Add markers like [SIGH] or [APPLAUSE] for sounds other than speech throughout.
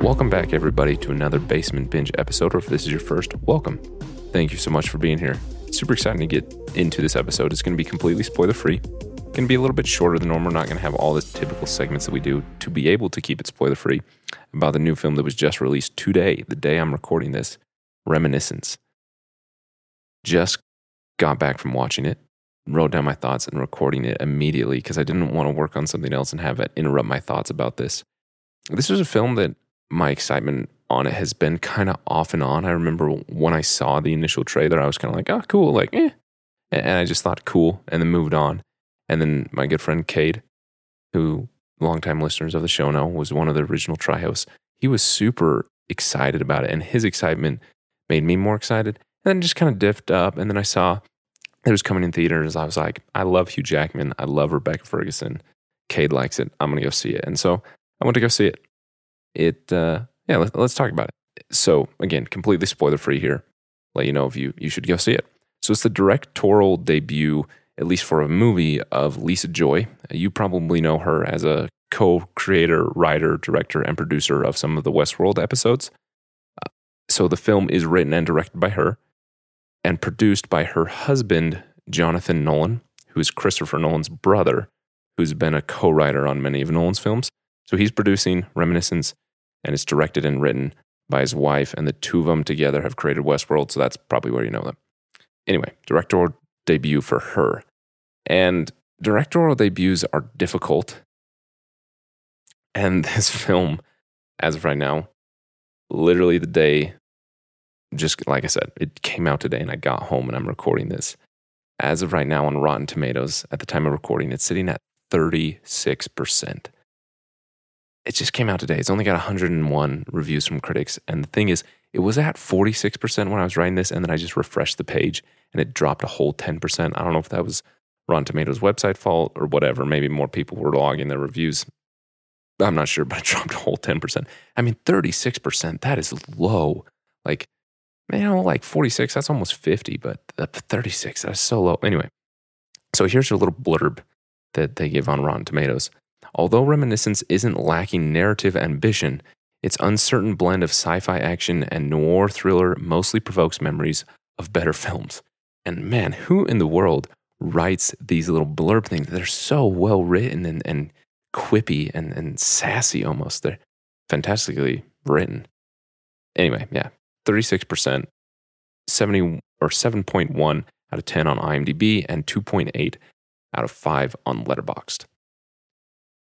Welcome back, everybody, to another Basement Binge episode, or if this is your first, welcome. Thank you so much for being here. Super exciting to get into this episode. It's going to be completely spoiler free. Going to be a little bit shorter than normal. We're not going to have all the typical segments that we do to be able to keep it spoiler free about the new film that was just released today, the day I'm recording this Reminiscence. Just got back from watching it, wrote down my thoughts and recording it immediately because I didn't want to work on something else and have it interrupt my thoughts about this. This was a film that my excitement on it has been kind of off and on. I remember when I saw the initial trailer, I was kind of like, oh, cool, like, eh. And I just thought cool and then moved on. And then my good friend Cade, who longtime listeners of the show know was one of the original try hosts, he was super excited about it. And his excitement made me more excited. And then just kind of diffed up. And then I saw it was coming in theaters. I was like, I love Hugh Jackman. I love Rebecca Ferguson. Cade likes it. I'm going to go see it. And so I went to go see it it uh, yeah let, us talk about it. So again completely spoiler free here. Let you know if you you should go see it. So it's the directorial debut at least for a movie of lisa joy. You probably know her as a co-creator writer director and producer of some of the westworld episodes. Uh, so the film is written and directed by her and produced by her husband jonathan nolan who is christopher nolan's brother who's been a co-writer on many of nolan's films so he's producing Reminiscence, and it's directed and written by his wife, and the two of them together have created Westworld. So that's probably where you know them. Anyway, directorial debut for her. And directorial debuts are difficult. And [LAUGHS] this film, as of right now, literally the day, just like I said, it came out today and I got home and I'm recording this. As of right now on Rotten Tomatoes, at the time of recording, it's sitting at 36% it just came out today. It's only got 101 reviews from critics. And the thing is, it was at 46% when I was writing this, and then I just refreshed the page and it dropped a whole 10%. I don't know if that was Rotten Tomatoes website fault or whatever. Maybe more people were logging their reviews. I'm not sure, [LAUGHS] but it dropped a whole 10%. I mean, 36%, that is low. Like, you know, like 46, that's almost 50, but 36, that's so low. Anyway, so here's a little blurb that they give on Rotten Tomatoes. Although Reminiscence isn't lacking narrative ambition, its uncertain blend of sci fi action and noir thriller mostly provokes memories of better films. And man, who in the world writes these little blurb things? They're so well written and, and quippy and, and sassy almost. They're fantastically written. Anyway, yeah, 36%, 70 or 7.1 out of 10 on IMDb, and 2.8 out of 5 on Letterboxd.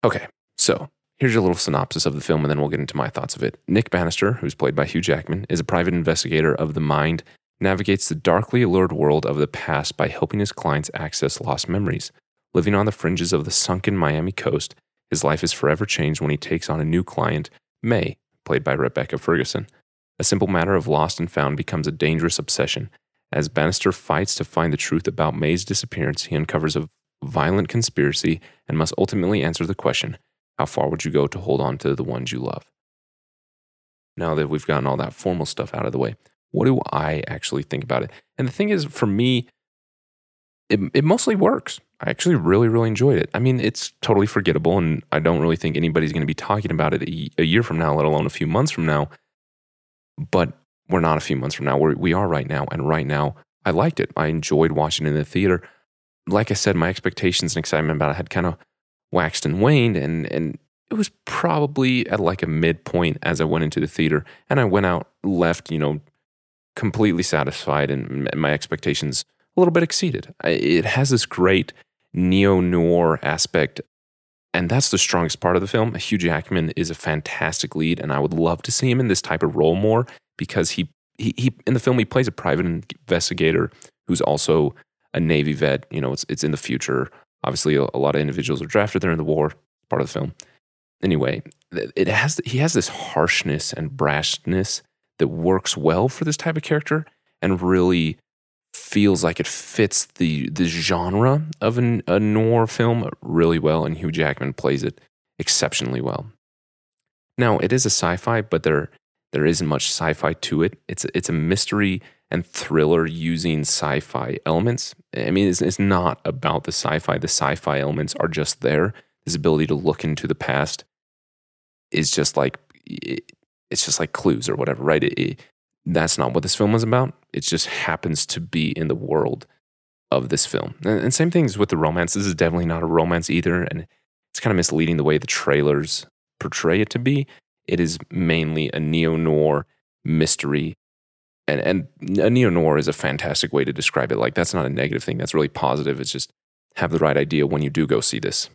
Okay, so here's your little synopsis of the film, and then we'll get into my thoughts of it. Nick Bannister, who's played by Hugh Jackman, is a private investigator of the mind, navigates the darkly allured world of the past by helping his clients access lost memories. Living on the fringes of the sunken Miami coast, his life is forever changed when he takes on a new client, Mae, played by Rebecca Ferguson. A simple matter of lost and found becomes a dangerous obsession. As Bannister fights to find the truth about Mae's disappearance, he uncovers a violent conspiracy and must ultimately answer the question how far would you go to hold on to the ones you love? Now that we've gotten all that formal stuff out of the way, what do I actually think about it? And the thing is, for me, it, it mostly works. I actually really, really enjoyed it. I mean, it's totally forgettable, and I don't really think anybody's going to be talking about it a, year from now, let alone a few months from now. But we're not a few months from now. We're, we are right now. And right now, I liked it. I enjoyed watching it in the theater. Like I said, my expectations and excitement about it had kind of waxed and waned. And, and it was probably at like a midpoint as I went into the theater. And I went out, left, you know, completely satisfied and my expectations a little bit exceeded. It has this great neo noir aspect and that's the strongest part of the film. Hugh Jackman is a fantastic lead, and I would love to see him in this type of role more because he, he, he in the film he plays a private investigator who's also a Navy vet. You know, it's it's in the future. Obviously, a, a lot of individuals are drafted there in the war. Part of the film. Anyway, it has he has this harshness and brashness that works well for this type of character and really feels like it fits the the genre of an, a noir film really well, and Hugh Jackman plays it exceptionally well. Now, it is a sci-fi, but there there isn't much sci-fi to it. It's it's a mystery and thriller using sci-fi elements. I mean, it's, it's not about the sci-fi. The sci-fi elements are just there. This ability to look into the past is just like it's just like clues or whatever, right? It, it, that's not what this film is about. It just happens to be in the world of this film. And, and same things with the romance. This is definitely not a romance either. And it's kind of misleading the way the trailers portray it to be. It is mainly a neo noir mystery. And, and a neo noir is a fantastic way to describe it. Like, that's not a negative thing. That's really positive. It's just have the right idea when you do go see this.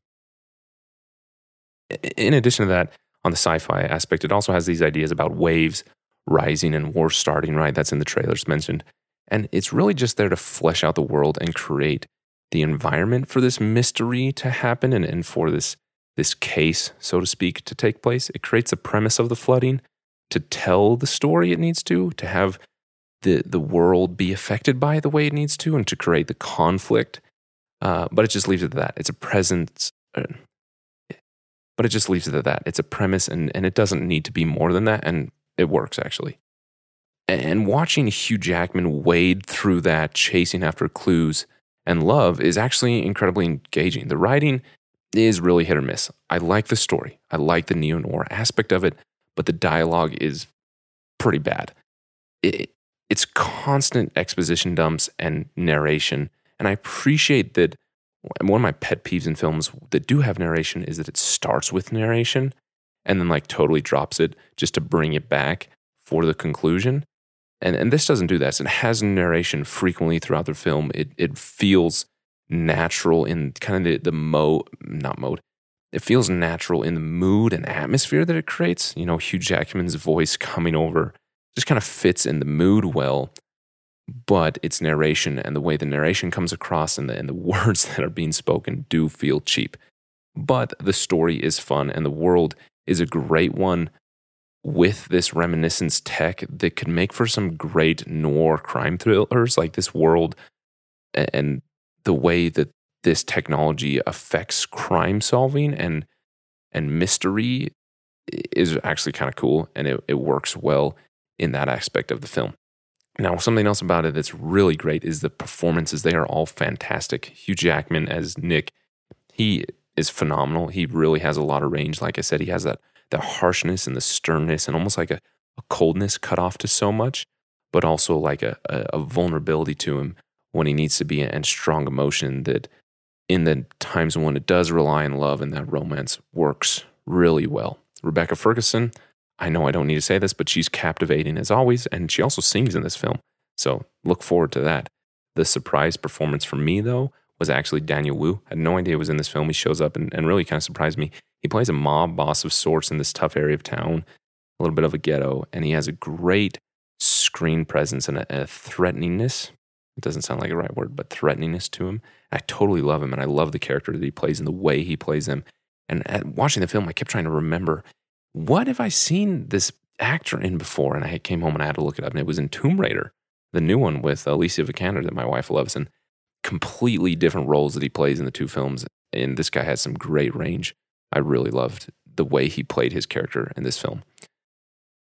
In addition to that, on the sci fi aspect, it also has these ideas about waves rising and war starting, right? That's in the trailers mentioned. And it's really just there to flesh out the world and create the environment for this mystery to happen and, and for this, this case, so to speak, to take place. It creates a premise of the flooding to tell the story it needs to, to have the, the world be affected by the way it needs to, and to create the conflict. Uh, but it just leaves it at that. It's a presence. Uh, but it just leaves it at that. It's a premise, and, and it doesn't need to be more than that. And it works actually. And watching Hugh Jackman wade through that, chasing after clues and love, is actually incredibly engaging. The writing is really hit or miss. I like the story, I like the neo noir aspect of it, but the dialogue is pretty bad. It, it's constant exposition dumps and narration. And I appreciate that one of my pet peeves in films that do have narration is that it starts with narration and then like totally drops it just to bring it back for the conclusion. And and this doesn't do that. It has narration frequently throughout the film. It it feels natural in kind of the, the mode not mode. It feels natural in the mood and atmosphere that it creates. You know, Hugh Jackman's voice coming over just kind of fits in the mood well. But its narration and the way the narration comes across and the, and the [LAUGHS] words that are being spoken do feel cheap. But the story is fun and the world is a great one with this reminiscence tech that could make for some great noir crime thrillers like this world and the way that this technology affects crime solving and and mystery is actually kind of cool and it, it works well in that aspect of the film. Now, something else about it that's really great is the performances. They are all fantastic. Hugh Jackman as Nick, he is phenomenal. He really has a lot of range. Like I said, he has that the harshness and the sternness and almost like a, a coldness cut off to so much, but also like a, a, a vulnerability to him when he needs to be and strong emotion that in the times when it does rely on love and that romance works really well. Rebecca Ferguson, I know I don't need to say this, but she's captivating as always, and she also sings in this film. So look forward to that. The surprise performance for me, though, was actually Daniel Wu. I had no idea he was in this film. He shows up and, and really kind of surprised me. He plays a mob boss of sorts in this tough area of town, a little bit of a ghetto, and he has a great screen presence and a, a threateningness. It doesn't sound like a right word, but threateningness to him. I totally love him, and I love the character that he plays and the way he plays him. And at watching the film, I kept trying to remember what have I seen this actor in before? And I came home and I had to look it up, and it was in Tomb Raider, the new one with Alicia Vikander that my wife loves. And completely different roles that he plays in the two films. And this guy has some great range. I really loved the way he played his character in this film.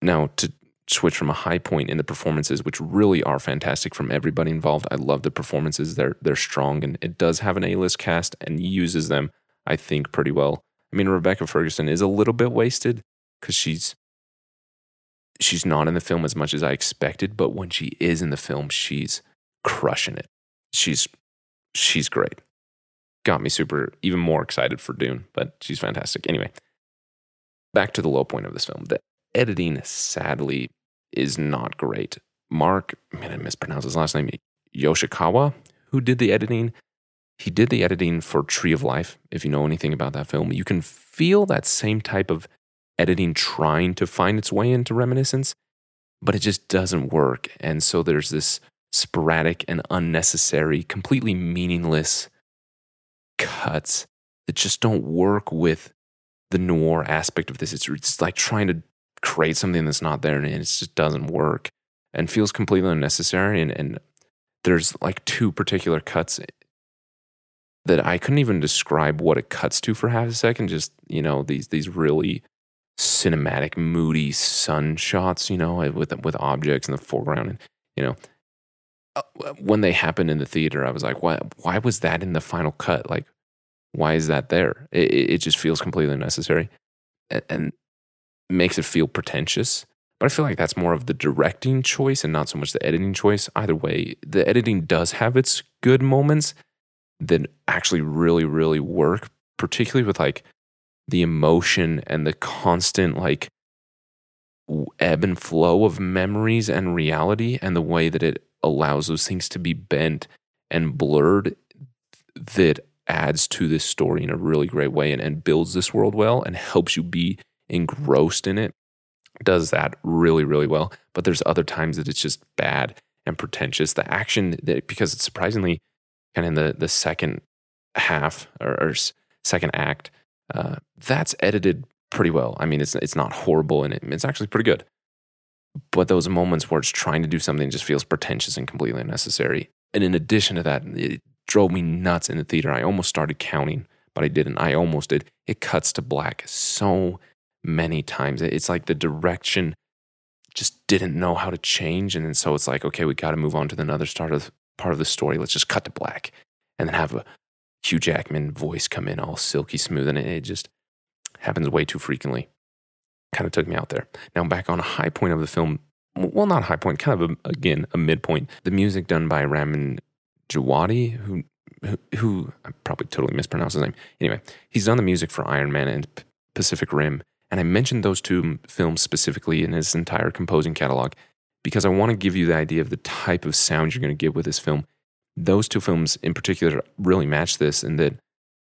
Now, to switch from a high point in the performances, which really are fantastic from everybody involved. I love the performances. They're they're strong and it does have an A-list cast and uses them, I think, pretty well. I mean, Rebecca Ferguson is a little bit wasted because she's she's not in the film as much as I expected, but when she is in the film, she's crushing it. She's she's great. Got me super even more excited for Dune, but she's fantastic. Anyway, back to the low point of this film. The editing sadly is not great. Mark, man, I mispronounced his last name, Yoshikawa, who did the editing. He did the editing for Tree of Life. If you know anything about that film, you can feel that same type of editing trying to find its way into reminiscence, but it just doesn't work. And so there's this sporadic and unnecessary, completely meaningless cuts that just don't work with the noir aspect of this. It's, it's like trying to create something that's not there and it just doesn't work and feels completely unnecessary. And, and there's like two particular cuts that I couldn't even describe what it cuts to for half a second. Just, you know, these, these really cinematic, moody sun shots, you know, with, with objects in the foreground. And, you know, uh, when they happened in the theater, I was like, why, why was that in the final cut? Like, why is that there? It, it just feels completely unnecessary and, and makes it feel pretentious. But I feel like that's more of the directing choice and not so much the editing choice. Either way, the editing does have its good moments that actually really, really work, particularly with like the emotion and the constant like ebb and flow of memories and reality and the way that it allows those things to be bent and blurred that adds to this story in a really great way and, and builds this world well and helps you be engrossed in it does that really really well. But there's other times that it's just bad and pretentious. The action that because it's surprisingly kind of in the the second half or, or second act uh, that's edited pretty well i mean it's it's not horrible and it, it's actually pretty good but those moments where it's trying to do something just feels pretentious and completely unnecessary. And in addition to that, it drove me nuts in the theater. I almost started counting, but I didn't. I almost did. It cuts to black so many times. It's like the direction just didn't know how to change. And then so it's like, okay, we got to move on to another start of part of the story. Let's just cut to black and then have a Hugh Jackman voice come in all silky smooth. And it just happens way too frequently kind of took me out there. Now, back on a high point of the film, well, not a high point, kind of a, again a midpoint. The music done by Ramin Djawadi, who, who, who I probably totally mispronounced his name. Anyway, he's done the music for Iron Man and Pacific Rim, and I mentioned those two films specifically in his entire composing catalog because I want to give you the idea of the type of sound you're going to get with this film. Those two films in particular really match this in that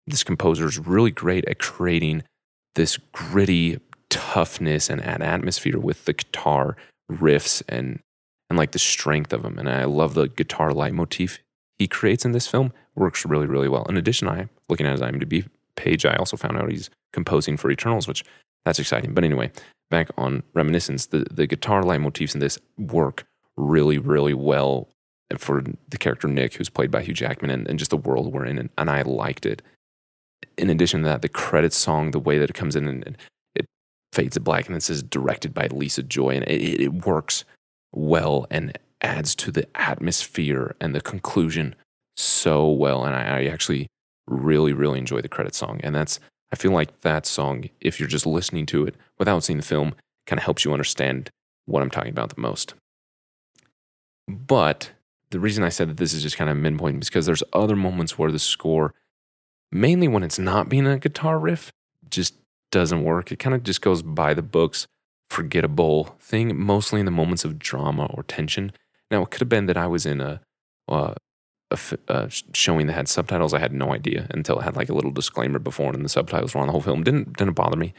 this composer is really great at creating this gritty, toughness and atmosphere with the guitar riffs and and like the strength of them. And I love the guitar leitmotif he creates in this film. Works really, really well. In addition, I looking at his IMDb page, I also found out he's composing for Eternals, which that's exciting. But anyway, back on Reminiscence, the, the guitar leitmotifs in this work really, really well for the character Nick, who's played by Hugh Jackman, and, and just the world we're in. And, and, I liked it. In addition to that, the credit song, the way that it comes in and, and fades to black and it says directed by Lisa Joy. And it, it works well and adds to the atmosphere and the conclusion so well. And I, I actually really, really enjoy the credit song. And that's, I feel like that song, if you're just listening to it without seeing the film, kind of helps you understand what I'm talking about the most. But the reason I said that this is just kind of midpoint is because there's other moments where the score, mainly when it's not being a guitar riff, just doesn't work. It kind of just goes by the books, forgettable thing, mostly in the moments of drama or tension. Now, it could have been that I was in a, uh, a uh, showing that had subtitles. I had no idea until it had like a little disclaimer before, and the subtitles were on the whole film. Didn't didn't bother me.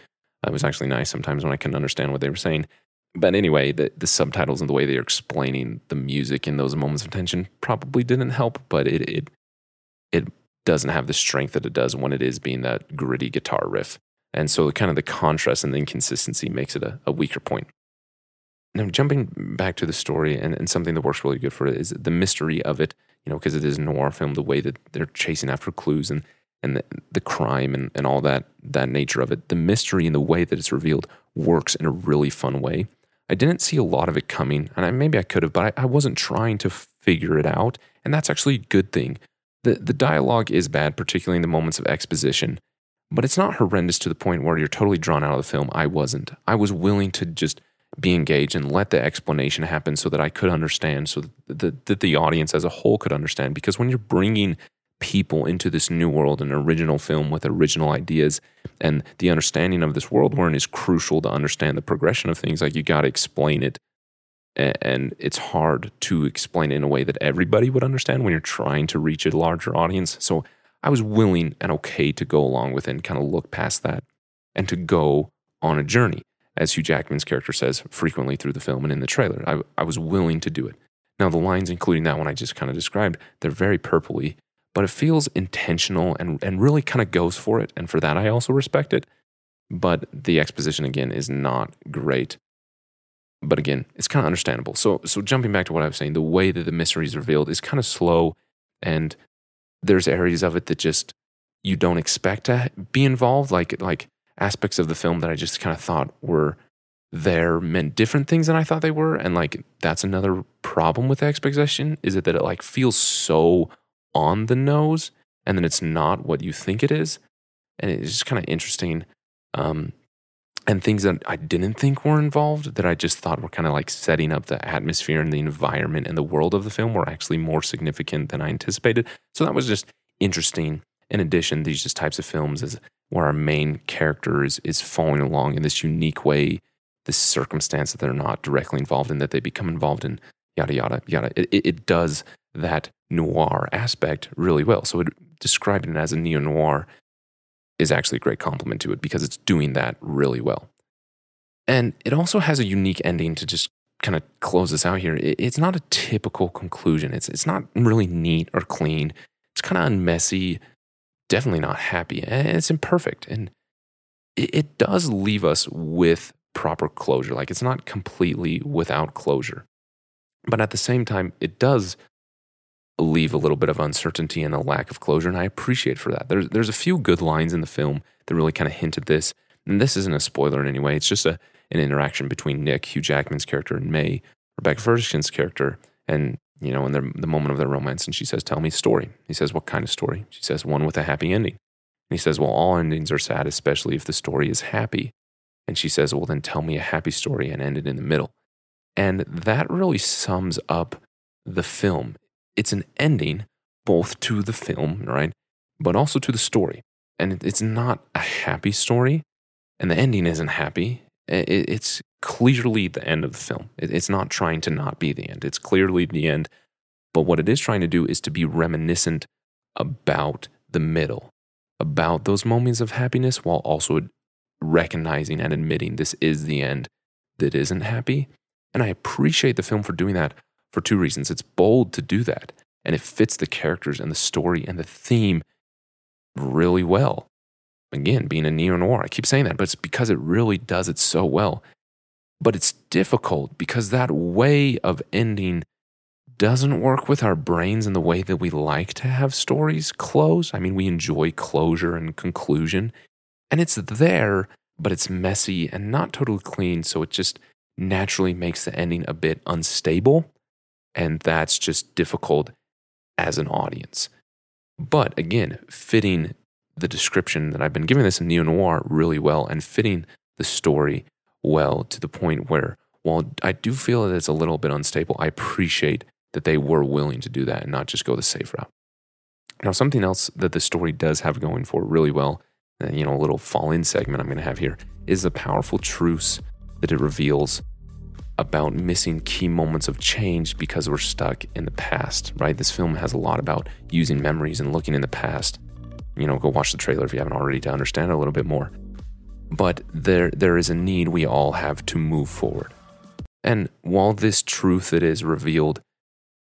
It was actually nice sometimes when I couldn't understand what they were saying. But anyway, the, the subtitles and the way they're explaining the music in those moments of tension probably didn't help, but it it it doesn't have the strength that it does when it is being that gritty guitar riff. And so, kind of the contrast and the inconsistency makes it a, a weaker point. Now, jumping back to the story, and, and something that works really good for it is the mystery of it, you know, because it is noir film, the way that they're chasing after clues and, and the, the crime and, and all that, that nature of it. The mystery and the way that it's revealed works in a really fun way. I didn't see a lot of it coming, and I, maybe I could have, but I, I wasn't trying to figure it out. And that's actually a good thing. The, the dialogue is bad, particularly in the moments of exposition but it's not horrendous to the point where you're totally drawn out of the film. I wasn't. I was willing to just be engaged and let the explanation happen so that I could understand, so that the, that the audience as a whole could understand. Because when you're bringing people into this new world, an original film with original ideas, and the understanding of this world we're in is crucial to understand the progression of things. Like you got to explain it, and it's hard to explain it in a way that everybody would understand when you're trying to reach a larger audience. So I was willing and okay to go along with it and kind of look past that and to go on a journey as Hugh Jackman's character says frequently through the film and in the trailer. I, I was willing to do it. Now, the lines, including that one I just kind of described, they're very purpley, but it feels intentional and, and really kind of goes for it. And for that, I also respect it. But the exposition, again, is not great. But again, it's kind of understandable. So, so jumping back to what I was saying, the way that the mystery is revealed is kind of slow. And there's areas of it that just you don't expect to be involved. Like, like aspects of the film that I just kind of thought were there meant different things than I thought they were. And like that's another problem with the exposition is it that it like feels so on the nose and then it's not what you think it is. And it's just kind of interesting. Um, and things that I didn't think were involved that I just thought were kind of like setting up the atmosphere and the environment and the world of the film were actually more significant than I anticipated. So that was just interesting. In addition, these just types of films is where our main character is, is following along in this unique way, this circumstance that they're not directly involved in, that they become involved in, yada, yada, yada. It, it does that noir aspect really well. So it, describing it as a neo noir is actually a great compliment to it because it's doing that really well. And it also has a unique ending to just kind of close this out here. It, it's not a typical conclusion. It's it's not really neat or clean. It's kind of unmessy definitely not happy and it's imperfect. And it, it does leave us with proper closure. Like it's not completely without closure. But at the same time, it does leave a little bit of uncertainty and a lack of closure. And I appreciate for that. There's, there's a few good lines in the film that really kind of hint at this. And this isn't a spoiler in any way. It's just a, an interaction between Nick, Hugh Jackman's character, and Mae, Rebecca Ferguson's character. And you know, in their, the moment of their romance. And she says, Tell me a story. He says, What kind of story? She says, One with a happy ending. And he says, Well, all endings are sad, especially if the story is happy. And she says, Well, then tell me a happy story and end it in the middle. And that really sums up the film. It's an ending both to the film, right? But also to the story. And it's not a happy story. And the ending isn't happy. It's clearly the end of the film. It's not trying to not be the end. It's clearly the end. But what it is trying to do is to be reminiscent about the middle, about those moments of happiness while also recognizing and admitting this is the end that isn't happy. And I appreciate the film for doing that for two reasons. It's bold to do that, and it fits the characters and the story and the theme really well. Again, being a neo noir, I keep saying that, but it's because it really does it so well. But it's difficult because that way of ending doesn't work with our brains in the way that we like to have stories close. I mean, we enjoy closure and conclusion, and it's there, but it's messy and not totally clean. So it just naturally makes the ending a bit unstable. And that's just difficult as an audience. But again, fitting the description that I've been giving this in neo noir really well and fitting the story well to the point where, while I do feel that it's a little bit unstable, I appreciate that they were willing to do that and not just go the safe route. Now, something else that the story does have going for really well, and you know, a little fall in segment I'm going to have here, is the powerful truths that it reveals about missing key moments of change because we're stuck in the past, right? This film has a lot about using memories and looking in the past. You know, go watch the trailer if you haven't already to understand it a little bit more but there, there is a need we all have to move forward. And while this truth that is revealed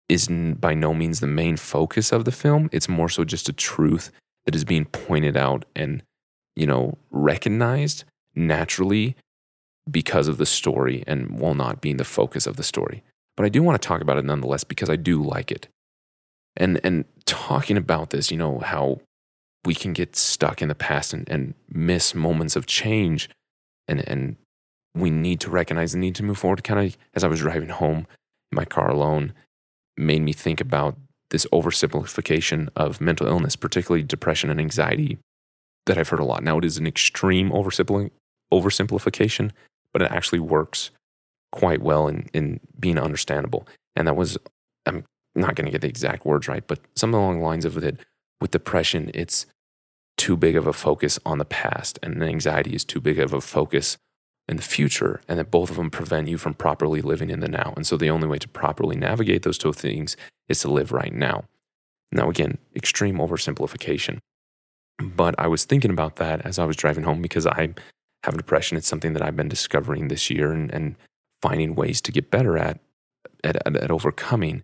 is by no means the main focus of the film, it's more so just a truth that is being pointed out and, you know, recognized naturally because of the story and while not being the focus of the story. But I do want to talk about it nonetheless because I do like it. And and talking about this, you know, how we can get stuck in the past and, and miss moments of change. And, and we need to recognize the need to move forward. Kind of as I was driving home in my car alone, made me think about this oversimplification of mental illness, particularly depression and anxiety, that I've heard a lot. Now, it is an extreme oversimplification, but it actually works quite well in, in being understandable. And that was, I'm not going to get the exact words right, but something along the lines of it with depression, it's too big of a focus on the past, and anxiety is too big of a focus in the future, and that both of them prevent you from properly living in the now. And so the only way to properly navigate those two things is to live right now. Now, again, extreme oversimplification. But I was thinking about that as I was driving home because I have depression. It's something that I've been discovering this year and, and finding ways to get better at, at, at, at overcoming.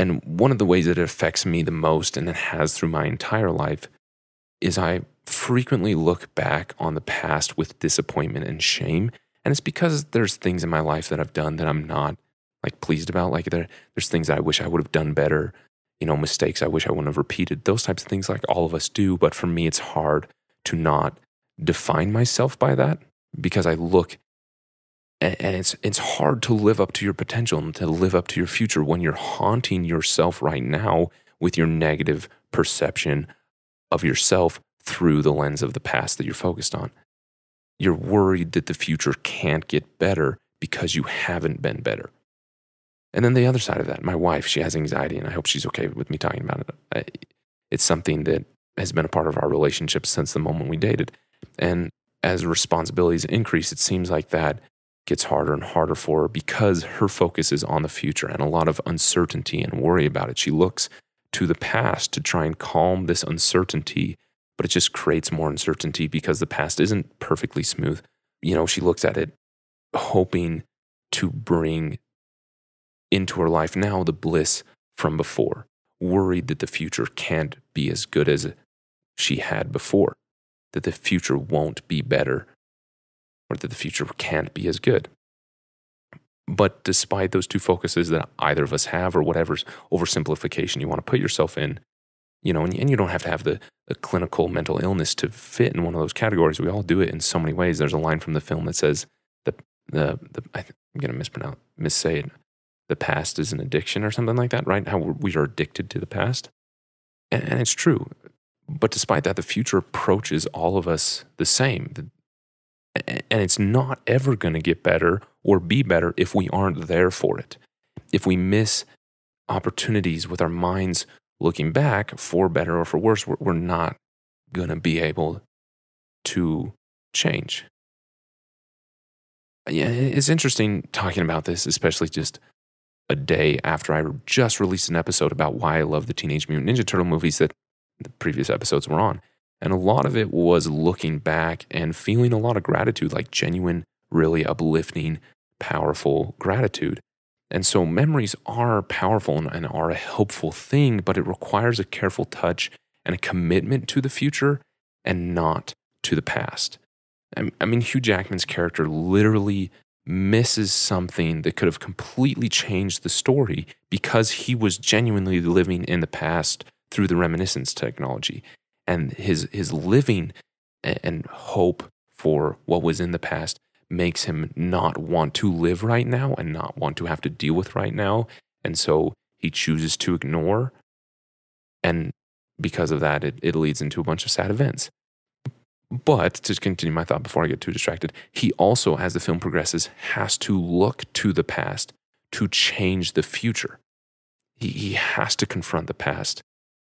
And one of the ways that it affects me the most, and it has through my entire life, is I frequently look back on the past with disappointment and shame. And it's because there's things in my life that I've done that I'm not like pleased about. Like there, there's things that I wish I would have done better, you know, mistakes I wish I wouldn't have repeated, those types of things like all of us do. But for me, it's hard to not define myself by that because I look and, it's it's hard to live up to your potential and to live up to your future when you're haunting yourself right now with your negative perception of yourself through the lens of the past that you're focused on. You're worried that the future can't get better because you haven't been better. And then the other side of that, my wife, she has anxiety, and I hope she's okay with me talking about it. It's something that has been a part of our relationship since the moment we dated. And as responsibilities increase, it seems like that gets harder and harder for her because her focus is on the future and a lot of uncertainty and worry about it. She looks to the past to try and calm this uncertainty, but it just creates more uncertainty because the past isn't perfectly smooth. You know, she looks at it hoping to bring into her life now the bliss from before, worried that the future can't be as good as she had before, that the future won't be better, or that the future can't be as good. But despite those two focuses that either of us have, or whatever's oversimplification you want to put yourself in, you know, and, and you don't have to have the, the clinical mental illness to fit in one of those categories. We all do it in so many ways. There's a line from the film that says, the, the, the I am going to mispronounce, missay it. The past is an addiction or something like that, right? How we are addicted to the past. And, and it's true. But despite that, the future approaches all of us the same and it's not ever going to get better or be better if we aren't there for it. If we miss opportunities with our minds looking back for better or for worse, we're, not going to be able to change. Uh, yeah, it's interesting talking about this, especially just a day after I just released an episode about why I love the Teenage Mutant Ninja Turtle movies that the previous episodes were on. And a lot of it was looking back and feeling a lot of gratitude, like genuine, really uplifting, powerful gratitude. And so memories are powerful and, are a helpful thing, but it requires a careful touch and a commitment to the future and not to the past. I mean, Hugh Jackman's character literally misses something that could have completely changed the story because he was genuinely living in the past through the reminiscence technology and his his living and hope for what was in the past makes him not want to live right now and not want to have to deal with right now. And so he chooses to ignore. And because of that it, it leads into a bunch of sad events. But to continue my thought before i get too distracted he also as the film progresses has to look to the past to change the future. He, he has to confront the past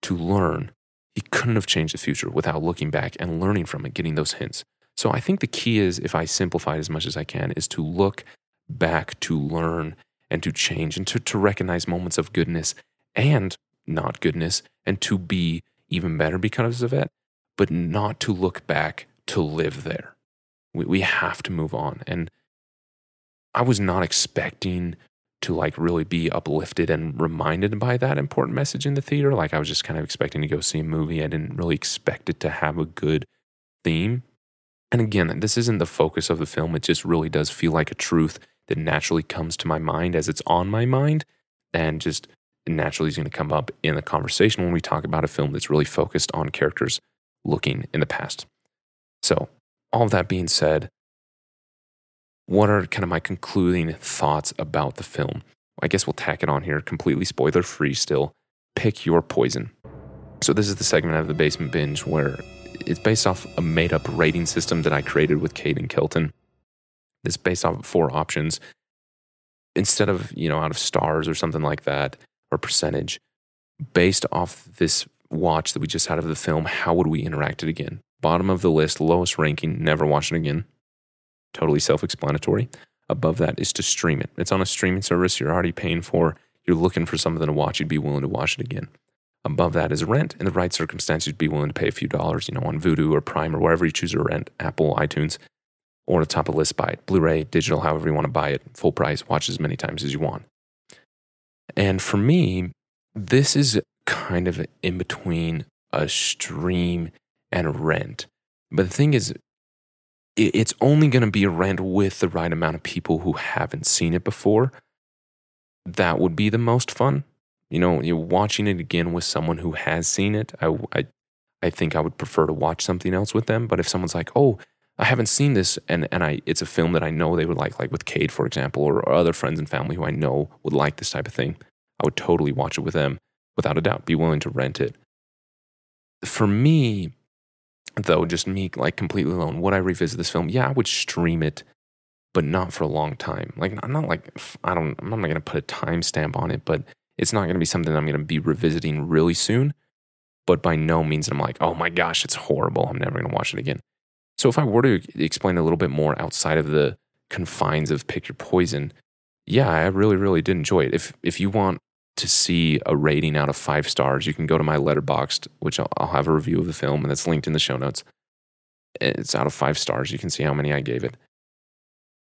to learn he couldn't have changed the future without looking back and learning from it, getting those hints. So I think the key is, if I simplify it as much as I can, is to look back to learn and to change and to, to recognize moments of goodness and not goodness and to be even better because of it, but not to look back to live there. We, we have to move on. And I was not expecting to like really be uplifted and reminded by that important message in the theater. Like I was just kind of expecting to go see a movie. I didn't really expect it to have a good theme. And again, this isn't the focus of the film. It just really does feel like a truth that naturally comes to my mind as it's on my mind and just naturally is going to come up in the conversation when we talk about a film that's really focused on characters looking in the past. So, all of that being said, what are kind of my concluding thoughts about the film? I guess we'll tack it on here, completely spoiler free still. Pick your poison. So, this is the segment of the basement binge where it's based off a made up rating system that I created with Cade and Kelton. It's based off of four options. instead of, you know, out of stars or something like that or percentage, based off this watch that we just had of the film, how would we interact it again? Bottom of the list, lowest ranking, never watch it again. Totally self explanatory. Above that is to stream it. It's on a streaming service you're already paying for. You're looking for something to watch, you'd be willing to watch it again. Above that is rent. In the right circumstances, you'd be willing to pay a few dollars, you know, on Vudu or Prime or wherever you choose to rent, Apple, iTunes, or the top of list, buy it. Blu ray, digital, however you want to buy it, full price, watch as many times as you want. And for me, this is kind of in between a stream and a rent. But the thing is, it's only going to be a rent with the right amount of people who haven't seen it before. That would be the most fun. You know, you're watching it again with someone who has seen it. I, I, I think I would prefer to watch something else with them. But if someone's like, oh, I haven't seen this, and, and I, it's a film that I know they would like, like with Cade, for example, or, or other friends and family who I know would like this type of thing, I would totally watch it with them without a doubt, be willing to rent it. For me, though, just me like completely alone, would I revisit this film? Yeah, I would stream it, but not for a long time. Like, I'm not like, I don't, I'm not going to put a timestamp on it, but it's not going to be something I'm going to be revisiting really soon. But by no means I'm like, oh my gosh, it's horrible. I'm never going to watch it again. So if I were to explain a little bit more outside of the confines of Pick Your Poison, yeah, I really, really did enjoy it. If if you want to see a rating out of five stars, you can go to my Letterboxd, which I'll, I'll have a review of the film, and that's linked in the show notes. It's out of five stars. You can see how many I gave it.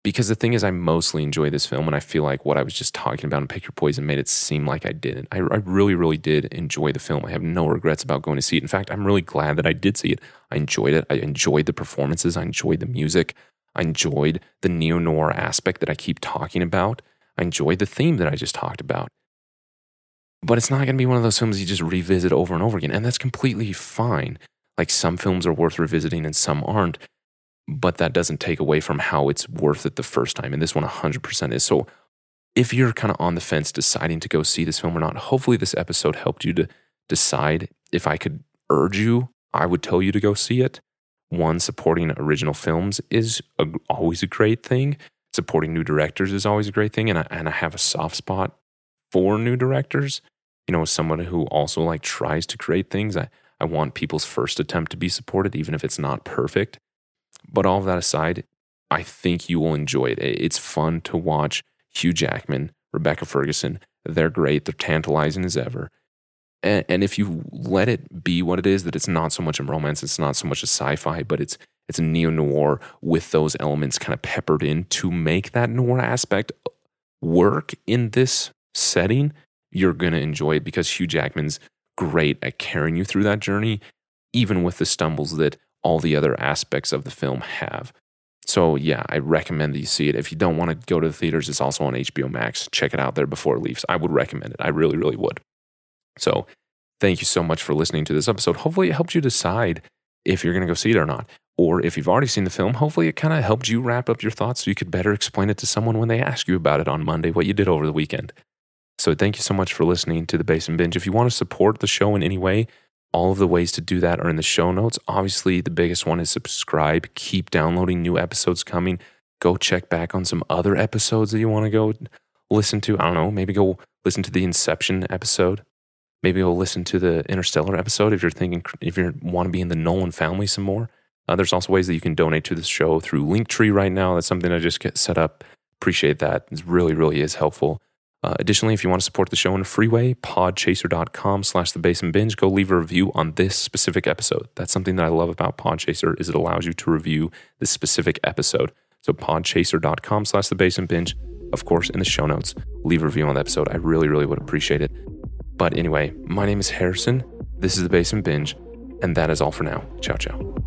Because the thing is, I mostly enjoy this film, and I feel like what I was just talking about in Pick Your Poison made it seem like I didn't. I, I really, really did enjoy the film. I have no regrets about going to see it. In fact, I'm really glad that I did see it. I enjoyed it. I enjoyed the performances. I enjoyed the music. I enjoyed the neo noir aspect that I keep talking about. I enjoyed the theme that I just talked about. But it's not going to be one of those films you just revisit over and over again. And that's completely fine. Like some films are worth revisiting and some aren't. But that doesn't take away from how it's worth it the first time. And this one 100% is. So if you're kind of on the fence deciding to go see this film or not, hopefully this episode helped you to decide if I could urge you, I would tell you to go see it. One, supporting original films is a, always a great thing. Supporting new directors is always a great thing. And I, and I have a soft spot for new directors. You know, as someone who also like tries to create things. I, I want people's first attempt to be supported, even if it's not perfect. But all of that aside, I think you will enjoy it. It's fun to watch Hugh Jackman, Rebecca Ferguson. They're great. They're tantalizing as ever. And, and if you let it be what it is, that it's not so much a romance, it's not so much a sci-fi, but it's it's a neo noir with those elements kind of peppered in to make that noir aspect work in this setting, you're going to enjoy it because Hugh Jackman's great at carrying you through that journey, even with the stumbles that all the other aspects of the film have. So, yeah, I recommend that you see it. If you don't want to go to the theaters, it's also on HBO Max. Check it out there before it leaves. I would recommend it. I really, really would. So, thank you so much for listening to this episode. Hopefully, it helped you decide if you're going to go see it or not. Or if you've already seen the film, hopefully it kind of helped you wrap up your thoughts so you could better explain it to someone when they ask you about it on Monday, what you did over the weekend. So thank you so much for listening to the Basement Binge. If you want to support the show in any way, all of the ways to do that are in the show notes. Obviously, the biggest one is subscribe. Keep downloading new episodes coming. Go check back on some other episodes that you want to go listen to. I don't know, maybe go listen to the Inception episode. Maybe go listen to the Interstellar episode if you're thinking if you want to be in the Nolan family some more. Uh, there's also ways that you can donate to the show through Linktree right now. That's something I just get set up. Appreciate that. It really, really is helpful. Uh, additionally, if you want to support the show in a free way, podchaser.com slash the basement binge, go leave a review on this specific episode. That's something that I love about Podchaser is it allows you to review this specific episode. So podchaser.com slash the basement binge, of course, in the show notes, leave a review on the episode. I really, really would appreciate it. But anyway, my name is Harrison. This is the basement binge, and that is all for now. Ciao, ciao.